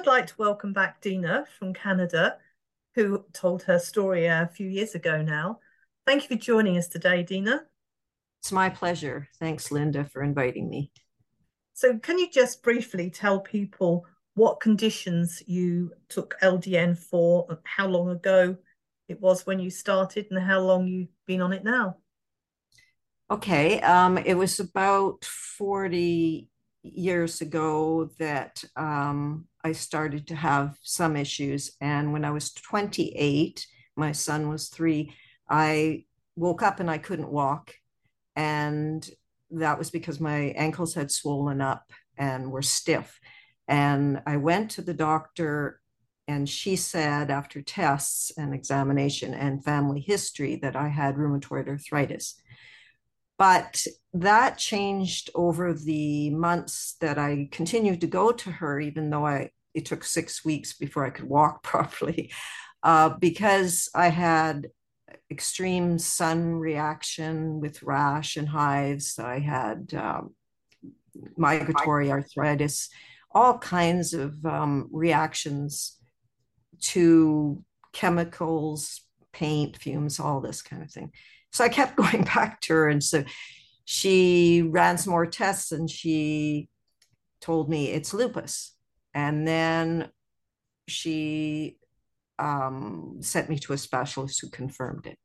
I'd like to welcome back Deena from Canada, who told her story a few years ago now. Thank you for joining us today, Deena. It's my pleasure. Thanks, Linda, for inviting me. So, can you just briefly tell people what conditions you took LDN for, how long ago it was when you started, and how long you've been on it now? Okay, um, it was about 40 years ago that um, I started to have some issues. And when I was 28, my son was three, I woke up and I couldn't walk. And that was because my ankles had swollen up and were stiff. And I went to the doctor, and she said, after tests and examination and family history, that I had rheumatoid arthritis. But that changed over the months that I continued to go to her, even though I it took six weeks before I could walk properly, uh, because I had extreme sun reaction with rash and hives. I had um, migratory arthritis, all kinds of um, reactions to chemicals, paint, fumes, all this kind of thing. So I kept going back to her. And so she ran some more tests and she told me it's lupus. And then she um, sent me to a specialist who confirmed it.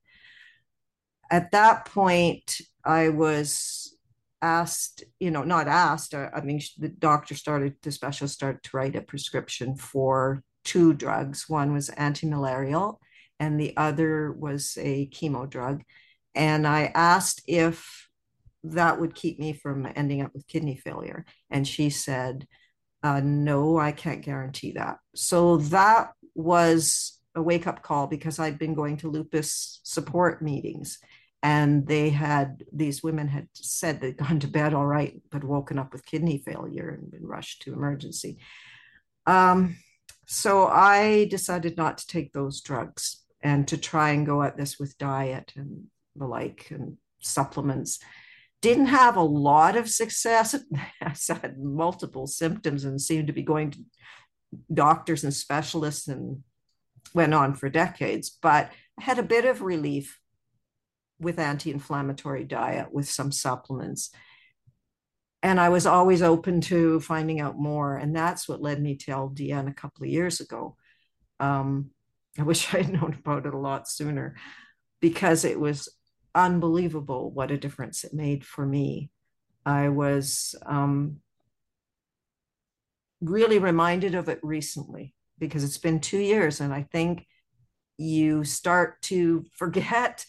At that point, I was asked, you know, not asked, I, I mean, the doctor started, the specialist started to write a prescription for two drugs. One was anti-malarial, and the other was a chemo drug. And I asked if that would keep me from ending up with kidney failure. And she said, uh, no, I can't guarantee that. So that was a wake up call because I'd been going to lupus support meetings and they had these women had said they'd gone to bed all right but woken up with kidney failure and been rushed to emergency um, so i decided not to take those drugs and to try and go at this with diet and the like and supplements didn't have a lot of success. I had multiple symptoms and seemed to be going to doctors and specialists and went on for decades but i had a bit of relief with anti-inflammatory diet with some supplements. And i was always open to finding out more and that's what led me to ldn a couple of years ago. Um, i wish i had known about it a lot sooner because it was unbelievable what a difference it made for me i was um, really reminded of it recently because it's been two years and i think you start to forget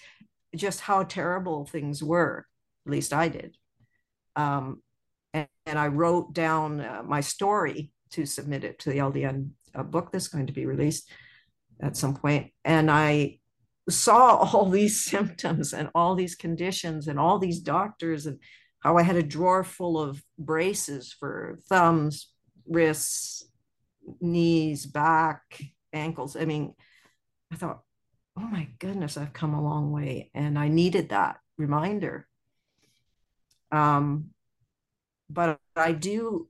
just how terrible things were. At least I did. Um, and, and, I wrote down uh, my story to submit it to the LDN book that's going to be released at some point. And I saw all these symptoms and all these conditions and all these doctors and how I had a drawer full of braces for thumbs, wrists, knees, back, ankles. I mean, I thought, oh my goodness, I've come a long way. And I needed that reminder. Um, but I do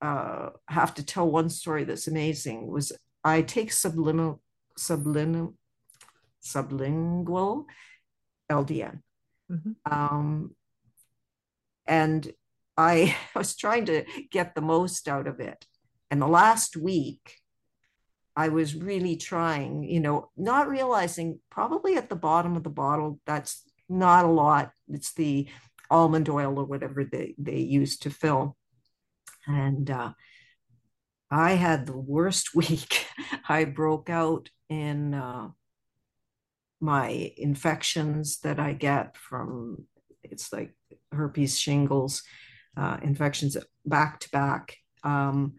uh, have to tell one story that's amazing was I take subliminal, subliminal, sublingual LDN. Mm-hmm. Um, and I was trying to get the most out of it. And the last week, I was really trying, you know, not realizing probably at the bottom of the bottle, that's not a lot. It's the almond oil or whatever they, they use to fill. And uh, I had the worst week. I broke out in uh, my infections that I get from, it's like herpes shingles, uh, infections back to back. Um,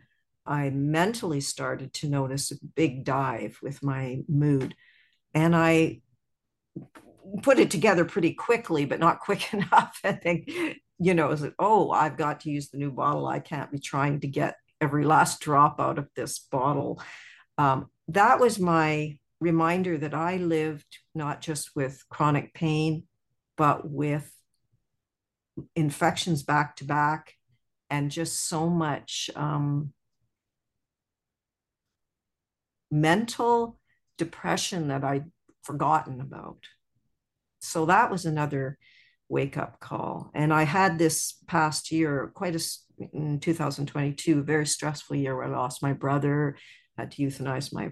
I mentally started to notice a big dive with my mood. And I put it together pretty quickly, but not quick enough. I think, you know, is oh, I've got to use the new bottle. I can't be trying to get every last drop out of this bottle. Um, that was my reminder that I lived not just with chronic pain, but with infections back to back and just so much um, mental depression that I'd forgotten about. So that was another wake up call. And I had this past year, quite a in 2022, a very stressful year where I lost my brother, had to euthanize my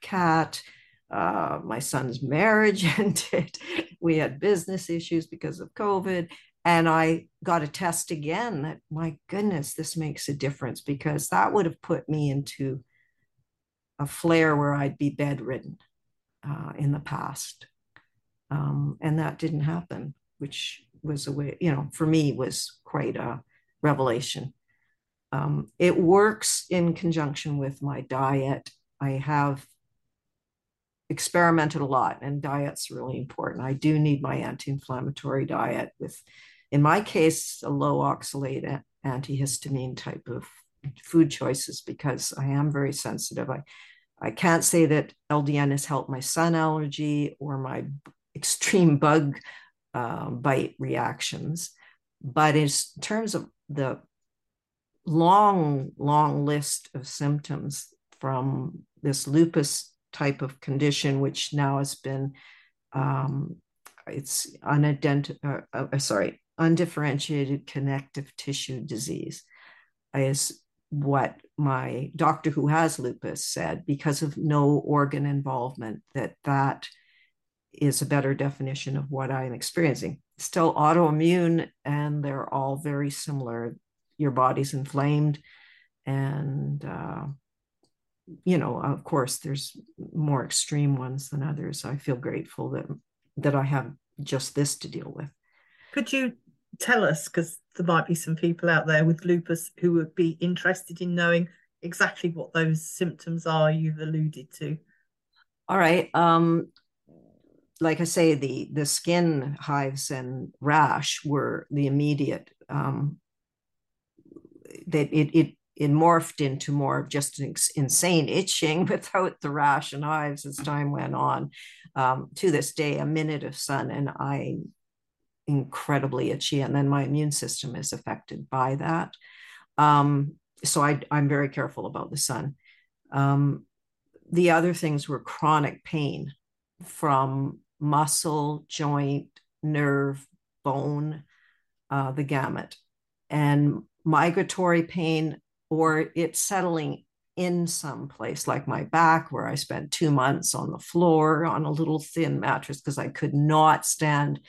cat. Uh, my son's marriage ended. we had business issues because of COVID. And I got a test again that, my goodness, this makes a difference because that would have put me into a flare where I'd be bedridden uh, in the past. Um, and that didn't happen, which was a way, you know, for me was quite a revelation. Um, it works in conjunction with my diet. I have experimented a lot, and diet's really important. I do need my anti-inflammatory diet with, in my case, a low oxalate antihistamine type of food choices because I am very sensitive. I I can't say that LDN has helped my sun allergy or my extreme bug uh, bite reactions, but in terms of the long, long list of symptoms from this lupus type of condition, which now has been um, it's unidentified, uh, uh, sorry, undifferentiated connective tissue disease is what my doctor who has lupus said because of no organ involvement that that is a better definition of what i'm experiencing. Still autoimmune and they're all very similar. Your body's inflamed and uh, you know of course there's more extreme ones than others i feel grateful that that i have just this to deal with could you tell us because there might be some people out there with lupus who would be interested in knowing exactly what those symptoms are you've alluded to. All right. Um, like I say, the the skin hives and rash were the immediate. Um, that it it it morphed into more of just an insane itching without the rash and hives as time went on. Um, to this day, a minute of sun and I incredibly itchy, and then my immune system is affected by that. Um, so I, am very careful about the sun. Um, the other things were chronic pain from muscle, joint, nerve, bone, uh, the gamut, and migratory pain or it settling in some place like my back where i spent two months on the floor on a little thin mattress because i could not stand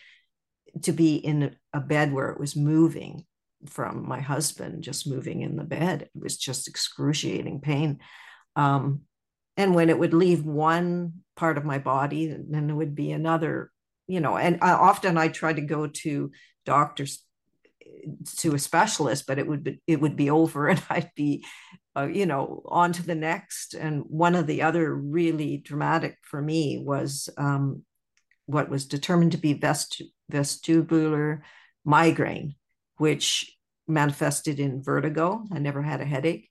to be in a bed where it was moving from my husband just moving in the bed. It was just excruciating pain. Um, and when it would leave one part of my body, then it would be another, you know. And I, often I try to go to doctors to a specialist, but it would be it would be over, and I'd be, uh, you know, on to the next. And one of the other really dramatic for me was um, what was determined to be vest- vestibular migraine which manifested in vertigo. I never had a headache,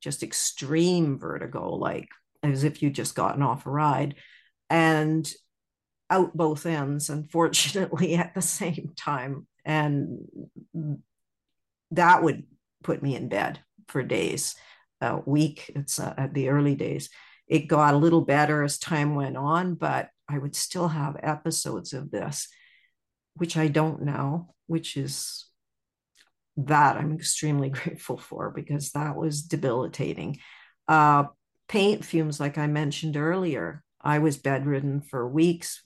just extreme vertigo, like as if you'd just gotten off a ride. And out both ends, unfortunately, at the same time. And that would put me in bed for days, a week. It's uh, at the early days. It got a little better as time went on, but I would still have episodes of this, which I don't now, which is that I'm extremely grateful for because that was debilitating. Uh, paint fumes, like I mentioned earlier, I was bedridden for weeks,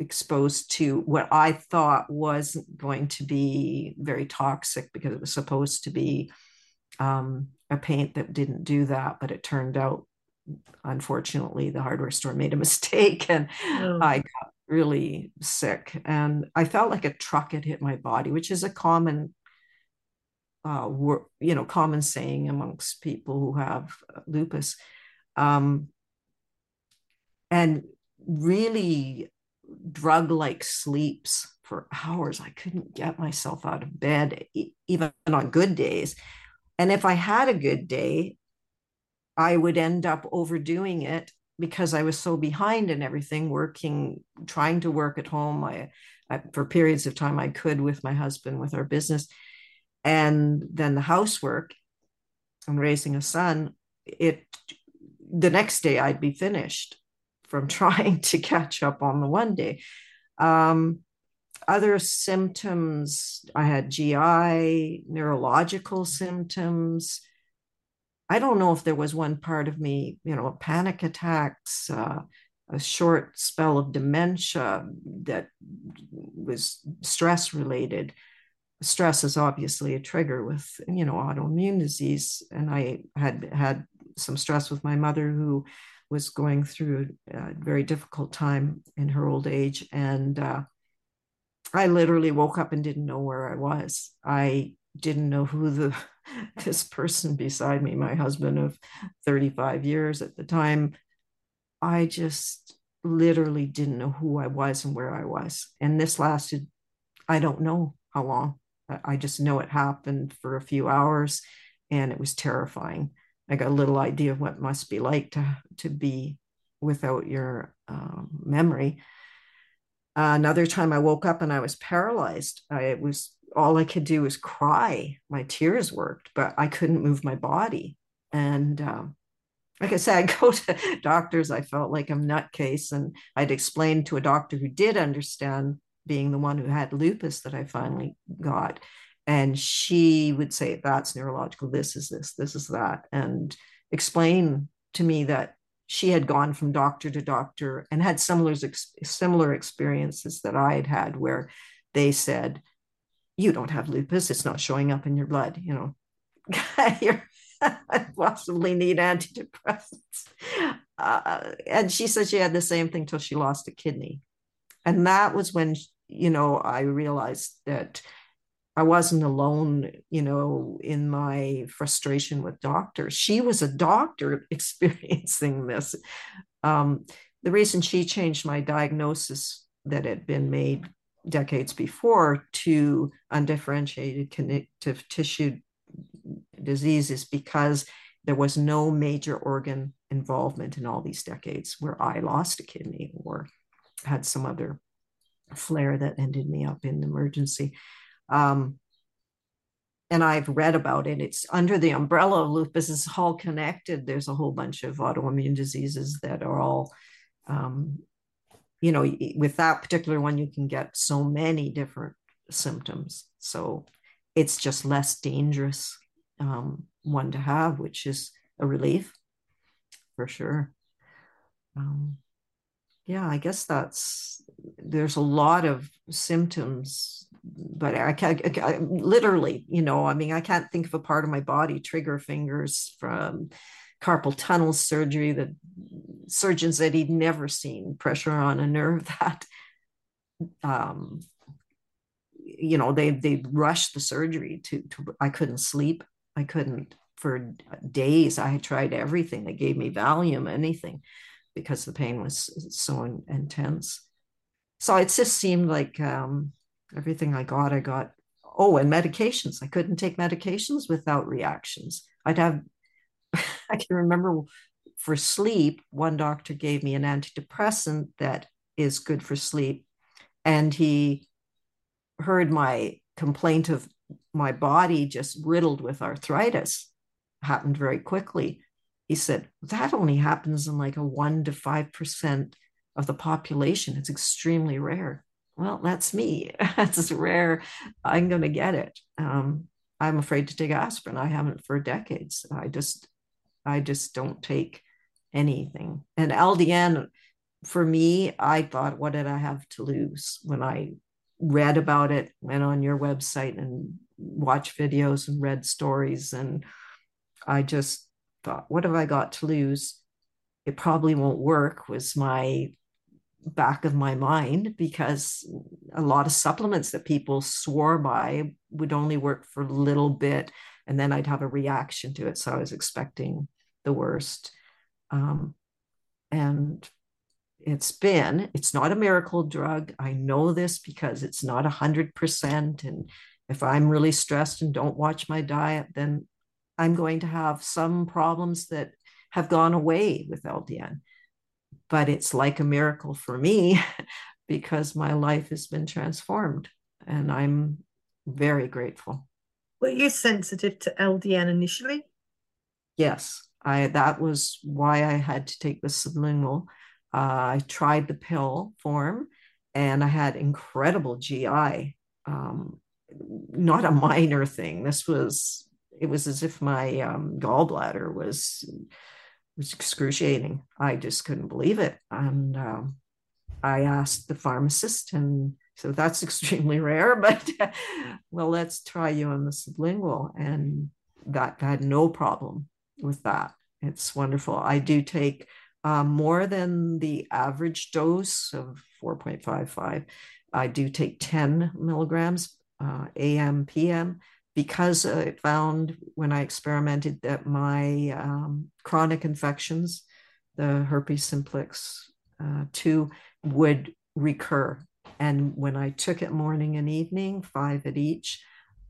exposed to what I thought was going to be very toxic because it was supposed to be um, a paint that didn't do that, but it turned out, unfortunately, the hardware store made a mistake and oh. I got really sick. And I felt like a truck had hit my body, which is a common uh, wor- you know, common saying amongst people who have lupus. Um, and really drug like sleeps for hours. I couldn't get myself out of bed, even on good days. And if I had a good day, I would end up overdoing it because I was so behind in everything, working, trying to work at home. I, I, for periods of time I could with my husband, with our business, and then the housework and raising a son. It the next day I'd be finished from trying to catch up on the one day. Um, other symptoms, I had GI, neurological symptoms. I don't know if there was one part of me, you know, panic attacks, uh, a short spell of dementia that was stress related. Stress is obviously a trigger with, you know, autoimmune disease. And I had had some stress with my mother who was going through a very difficult time in her old age. And uh, I literally woke up and didn't know where I was. I didn't know who the this person beside me, my husband of 35 years at the time, I just literally didn't know who I was and where I was. And this lasted, I don't know how long. I just know it happened for a few hours and it was terrifying. I got a little idea of what it must be like to, to be without your um, memory. Uh, another time I woke up and I was paralyzed. I was all I could do was cry. My tears worked, but I couldn't move my body. And um, like I said, I go to doctors. I felt like I'm nutcase, and I'd explain to a doctor who did understand, being the one who had lupus that I finally got, and she would say, "That's neurological. This is this. This is that," and explain to me that she had gone from doctor to doctor and had similar similar experiences that I had had, where they said, "You don't have lupus; it's not showing up in your blood." You know, you possibly need antidepressants. Uh, and she said she had the same thing till she lost a kidney, and that was when you know I realized that I wasn't alone, you know, in my frustration with doctors. She was a doctor experiencing this. Um, the reason she changed my diagnosis that had been made decades before to undifferentiated connective tissue disease is because there was no major organ involvement in all these decades where I lost a kidney or had some other flare that ended me up in emergency. Um, and I've read about it. It's under the umbrella of lupus. It's all connected. There's a whole bunch of autoimmune diseases that are all, um, you know, with that particular one, you can get so many different symptoms. So it's just less dangerous um, one to have, which is a relief for sure. Um, yeah, I guess that's there's a lot of symptoms, but I can't I, I, literally, you know, I mean, I can't think of a part of my body, trigger fingers from carpal tunnel surgery that surgeons said he'd never seen pressure on a nerve that um you know they they rushed the surgery to, to i couldn't sleep i couldn't for days i tried everything they gave me valium anything because the pain was so in, intense. So it just seemed like um, everything I got, I got. Oh, and medications. I couldn't take medications without reactions. I'd have, I can remember for sleep, one doctor gave me an antidepressant that is good for sleep. And he heard my complaint of my body just riddled with arthritis, happened very quickly he said that only happens in like a 1 to 5% of the population it's extremely rare well that's me. That's rare. I'm going to get it. Um, i'm afraid to take aspirin. I haven't for decades. I just i just don't take anything. And ldn for me i thought what did i have to lose when i read about it went on your website and watched videos and read stories? And i just thought, what have I got to lose? It probably won't work, was my back of my mind because a lot of supplements that people swore by would only work for a little bit and then I'd have a reaction to it. So I was expecting the worst. Um, and it's been, it's not a miracle drug. I know this because it's not a hundred percent. And if I'm really stressed and don't watch my diet, then I'm going to have some problems that have gone away with LDN. But it's like a miracle for me because my life has been transformed and I'm very grateful. Were you sensitive to LDN initially? Yes, I that was why I had to take the sublingual. Uh, I tried the pill form and I had incredible GI. Um, not a minor thing. This was it was as if my um, gallbladder was was excruciating. I just couldn't believe it, and um, I asked the pharmacist, and so that's extremely rare. But well, let's try you on the sublingual, and that had no problem with that. It's wonderful. I do take uh, more than the average dose of 4.55. I do take 10 milligrams uh, AM, PM, because I found when I experimented that my um, chronic infections, the herpes simplex uh, 2, would recur. And when I took it morning and evening, five at each,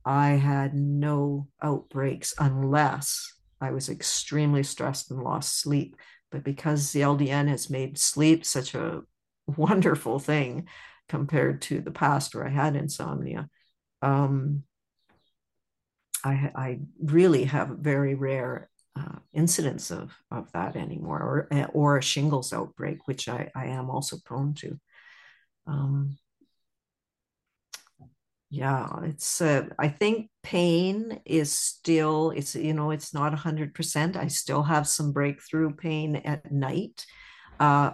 I had no outbreaks unless I was extremely stressed and lost sleep. But because the LDN has made sleep such a wonderful thing compared to the past where I had insomnia, um, I, I really have very rare uh, incidents of, of that anymore, or, or a shingles outbreak, which I, I am also prone to. Um, yeah, it's, uh, I think pain is still, it's, you know, it's not 100%. I still have some breakthrough pain at night. Uh,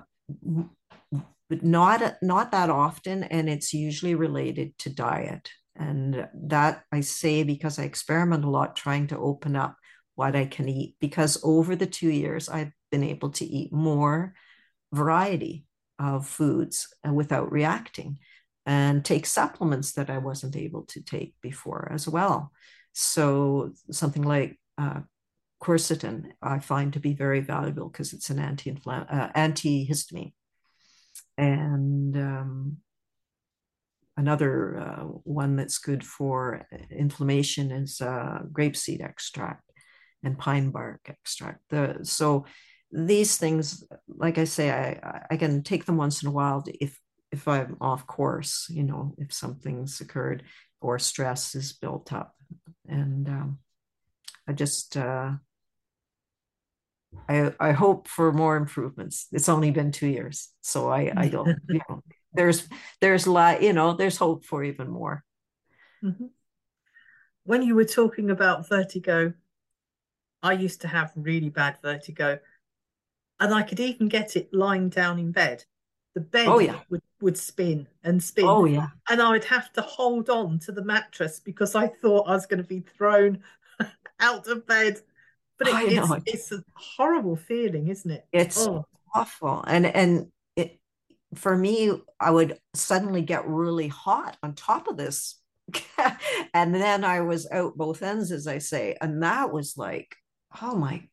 but not not that often and it's usually related to diet and that I say because I experiment a lot trying to open up what I can eat. Because over the two years, I've been able to eat more variety of foods uh, without reacting and take supplements that I wasn't able to take before as well. So, something like uh, quercetin, I find to be very valuable because it's an anti uh, antihistamine. And um, another uh, one that's good for inflammation is uh, grapeseed extract and pine bark extract. The, so these things, like I say, I, I can take them once in a while if if I'm off course, you know, if something's occurred or stress is built up, and um, I just uh, I I hope for more improvements. It's only been two years, so I I don't you know there's there's lot you know there's hope for even more. Mm-hmm. when you were talking about vertigo i used to have really bad vertigo and i could even get it lying down in bed. The bed oh, yeah. would, would spin and spin. Oh yeah. And i would have to hold on to the mattress because i thought i was going to be thrown out of bed. But it, it's, it's a horrible feeling isn't it? It's oh. awful. And and for me, I would suddenly get really hot on top of this. and then I was out both ends, as I say. And that was like, oh my,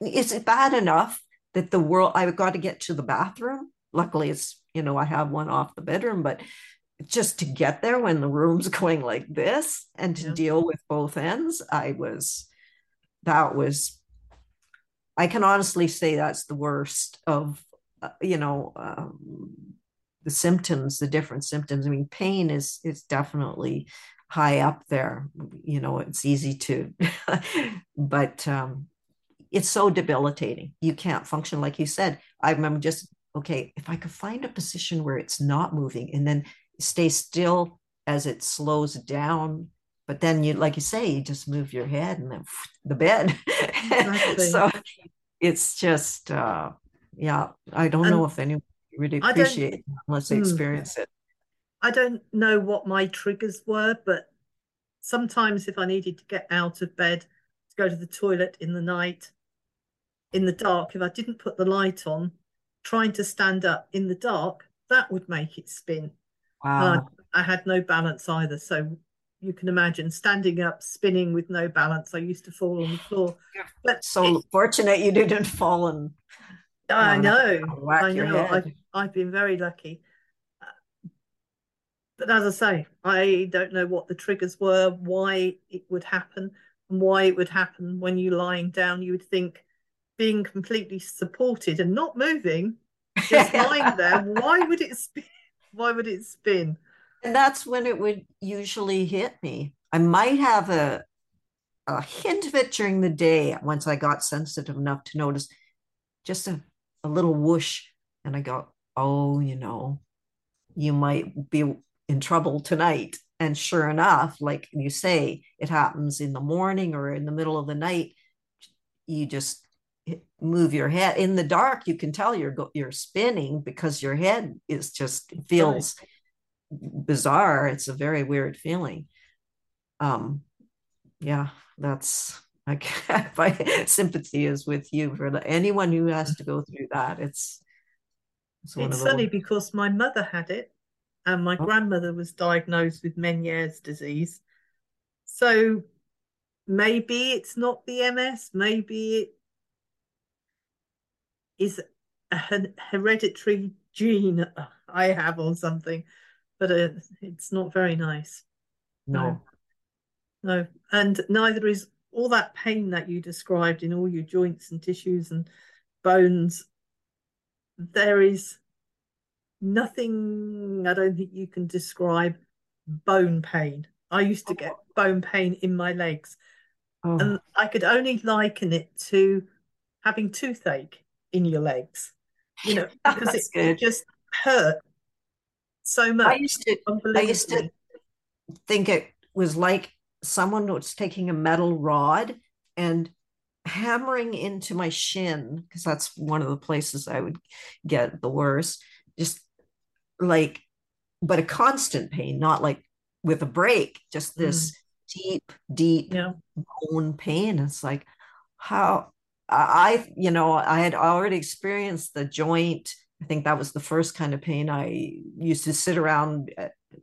is it bad enough that the world, I've got to get to the bathroom? Luckily, it's, you know, I have one off the bedroom, but just to get there when the room's going like this and to yeah. deal with both ends, I was, that was, I can honestly say that's the worst of uh, you know um, the symptoms the different symptoms. I mean pain is is definitely high up there. You know it's easy to but um it's so debilitating. You can't function. Like you said i remember just okay if i could find a position where it's not moving and then stay still as it slows down but then you like you say you just move your head and then the bed. Exactly. so it's just uh yeah i don't and know if anyone really appreciate it unless they hmm. experience it i don't know what my triggers were but sometimes if i needed to get out of bed to go to the toilet in the night in the dark if i didn't put the light on trying to stand up in the dark that would make it spin. Wow. I, I had no balance either. So you can imagine standing up, spinning with no balance. I used to fall on the floor. But so it, fortunate you didn't fall and. I know. I know. I've, I've been very lucky. But as I say, I don't know what the triggers were, why it would happen, and why it would happen when you're lying down. You would think being completely supported and not moving, just lying there. Why would it spin? Why would it spin? And that's when it would usually hit me. I might have a a hint of it during the day once I got sensitive enough to notice just a, a little whoosh. And I go, oh, you know, you might be in trouble tonight. And sure enough, like you say, it happens in the morning or in the middle of the night. You just move your head in the dark. You can tell you're you're spinning because your head is just feels right. bizarre. It's a very weird feeling. Um, yeah, that's I my sympathy is with you for anyone who has mm. to go through that. It's it's, it's funny because my mother had it and my oh. grandmother was diagnosed with Meniere's disease. So maybe it's not the MS, maybe it is a hereditary gene I have or something, but it's not very nice. No. no. No. And neither is all that pain that you described in all your joints and tissues and bones. There is nothing I don't think you can describe bone pain. I used to oh. get bone pain in my legs. Oh. And I could only liken it to having toothache in your legs. You know, oh, because it, it, just hurt so much. I used to I used to think it was like someone was taking a metal rod and hammering into my shin because that's one of the places I would get the worst. Just like, but a constant pain, not like with a break, just this mm. deep, deep yeah. bone pain. It's like, how I, you know, I had already experienced the joint. I think that was the first kind of pain. I used to sit around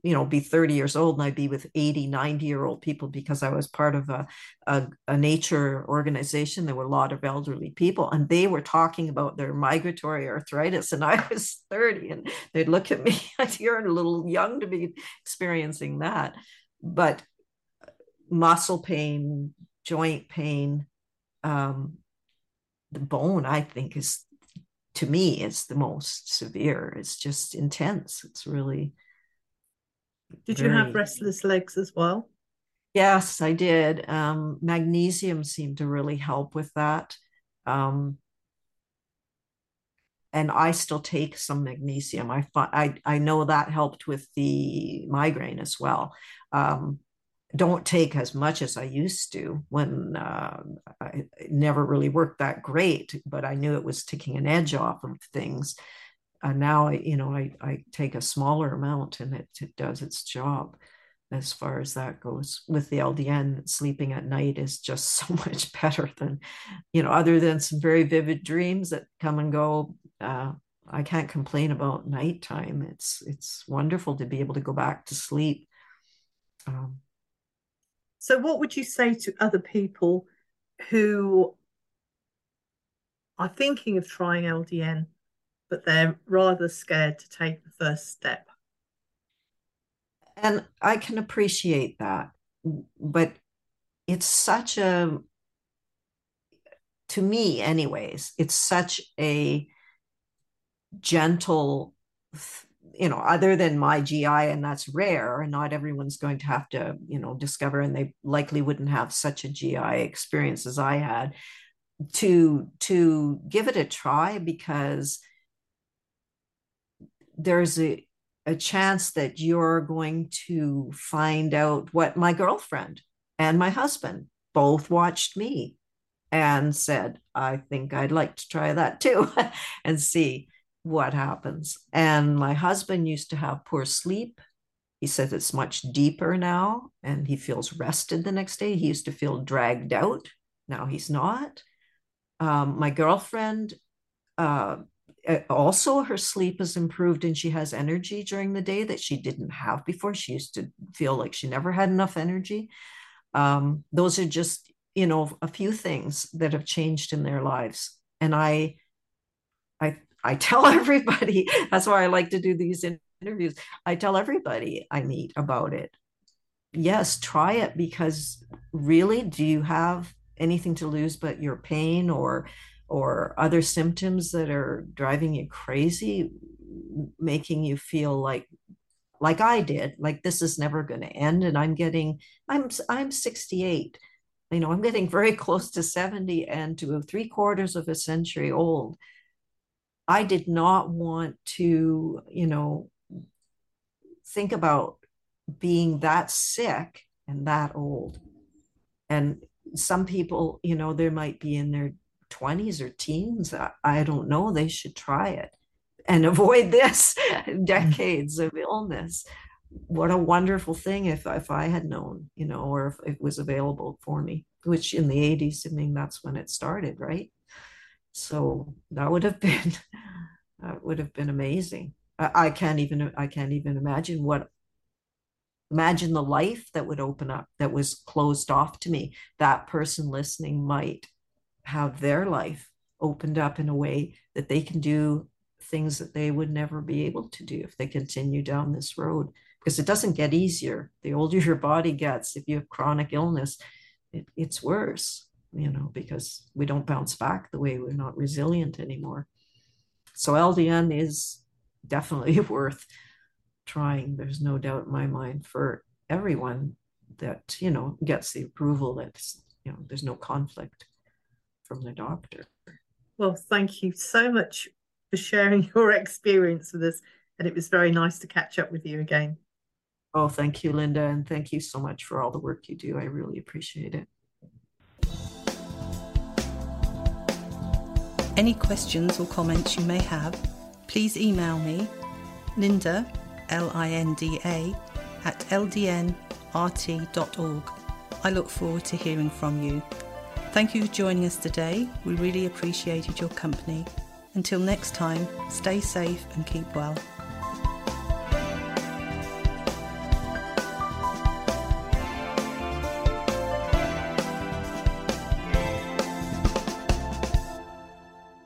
you know be 30 years old and i'd be with 80 90 year old people because i was part of a, a, a, nature organization. There were a lot of elderly people and they were talking about their migratory arthritis and i was 30 and they'd look at me you're a little young to be experiencing that. But muscle pain joint pain um, the bone i think is to me is the most severe. It's just intense. It's really did very... you have restless legs as well? Yes, I did. Um, magnesium seemed to really help with that. Um, and I still take some magnesium. I I I know that helped with the migraine as well. Um, don't take as much as I used to when uh, I never really worked that great, but I knew it was taking an edge off of things uh, now I, you know, I, I take a smaller amount and it, it does its job as far as that goes. With the LDN, sleeping at night is just so much better than, you know, other than some very vivid dreams that come and go. Uh, I can't complain about nighttime. It's it's wonderful to be able to go back to sleep. Um, so, what would you say to other people who are thinking of trying LDN but they're rather scared to take the first step. And I can appreciate that. But it's such a, to me, anyways, it's such a gentle, you know, other than my GI, and that's rare, and not everyone's going to have to, you know, discover, and they likely wouldn't have such a GI experience as I had to to give it a try because there's a, a chance that you're going to find out what my girlfriend and my husband both watched me and said, I think I'd like to try that too and see what happens. And my husband used to have poor sleep. He says it's much deeper now and he feels rested the next day. He used to feel dragged out. Now he's not. Um, my girlfriend uh, also her sleep has improved and she has energy during the day that she didn't have before. She used to feel like she never had enough energy. Um, those are just you know a few things that have changed in their lives. And i i i tell everybody that's why i like to do these interviews. I tell everybody i meet about it. Yes try it because really do you have anything to lose but your pain or or other symptoms that are driving you crazy making you feel like like I did like this is never going to end and I'm getting I'm I'm 68 you know I'm getting very close to 70 and to three quarters of a century old. I did not want to you know think about being that sick and that old. And some people you know there might be in their 20s or teens, I don't know, they should try it and avoid this decades of illness. What a wonderful thing if, if I had known, you know, or if it was available for me, which in the 80s, I mean, that's when it started, right? So that would have been that would have been amazing. I, I can't even I can't even imagine what imagine the life that would open up that was closed off to me. That person listening might have their life opened up in a way that they can do things that they would never be able to do if they continue down this road. Because it doesn't get easier. The older your body gets if you have chronic illness it, it's worse you know because we don't bounce back the way we're not resilient anymore. So ldn is definitely worth trying. There's no doubt in my mind for everyone that you know gets the approval that you know there's no conflict from the doctor. Well, thank you so much for sharing your experience with us. And it was very nice to catch up with you again. Oh, thank you, Linda. And thank you so much for all the work you do. I really appreciate it. Any questions or comments you may have, please email me, Linda, L I N D A, at ldnrt.org. I look forward to hearing from you. Thank you for joining us today. We really appreciated your company. Until next time, stay safe and keep well.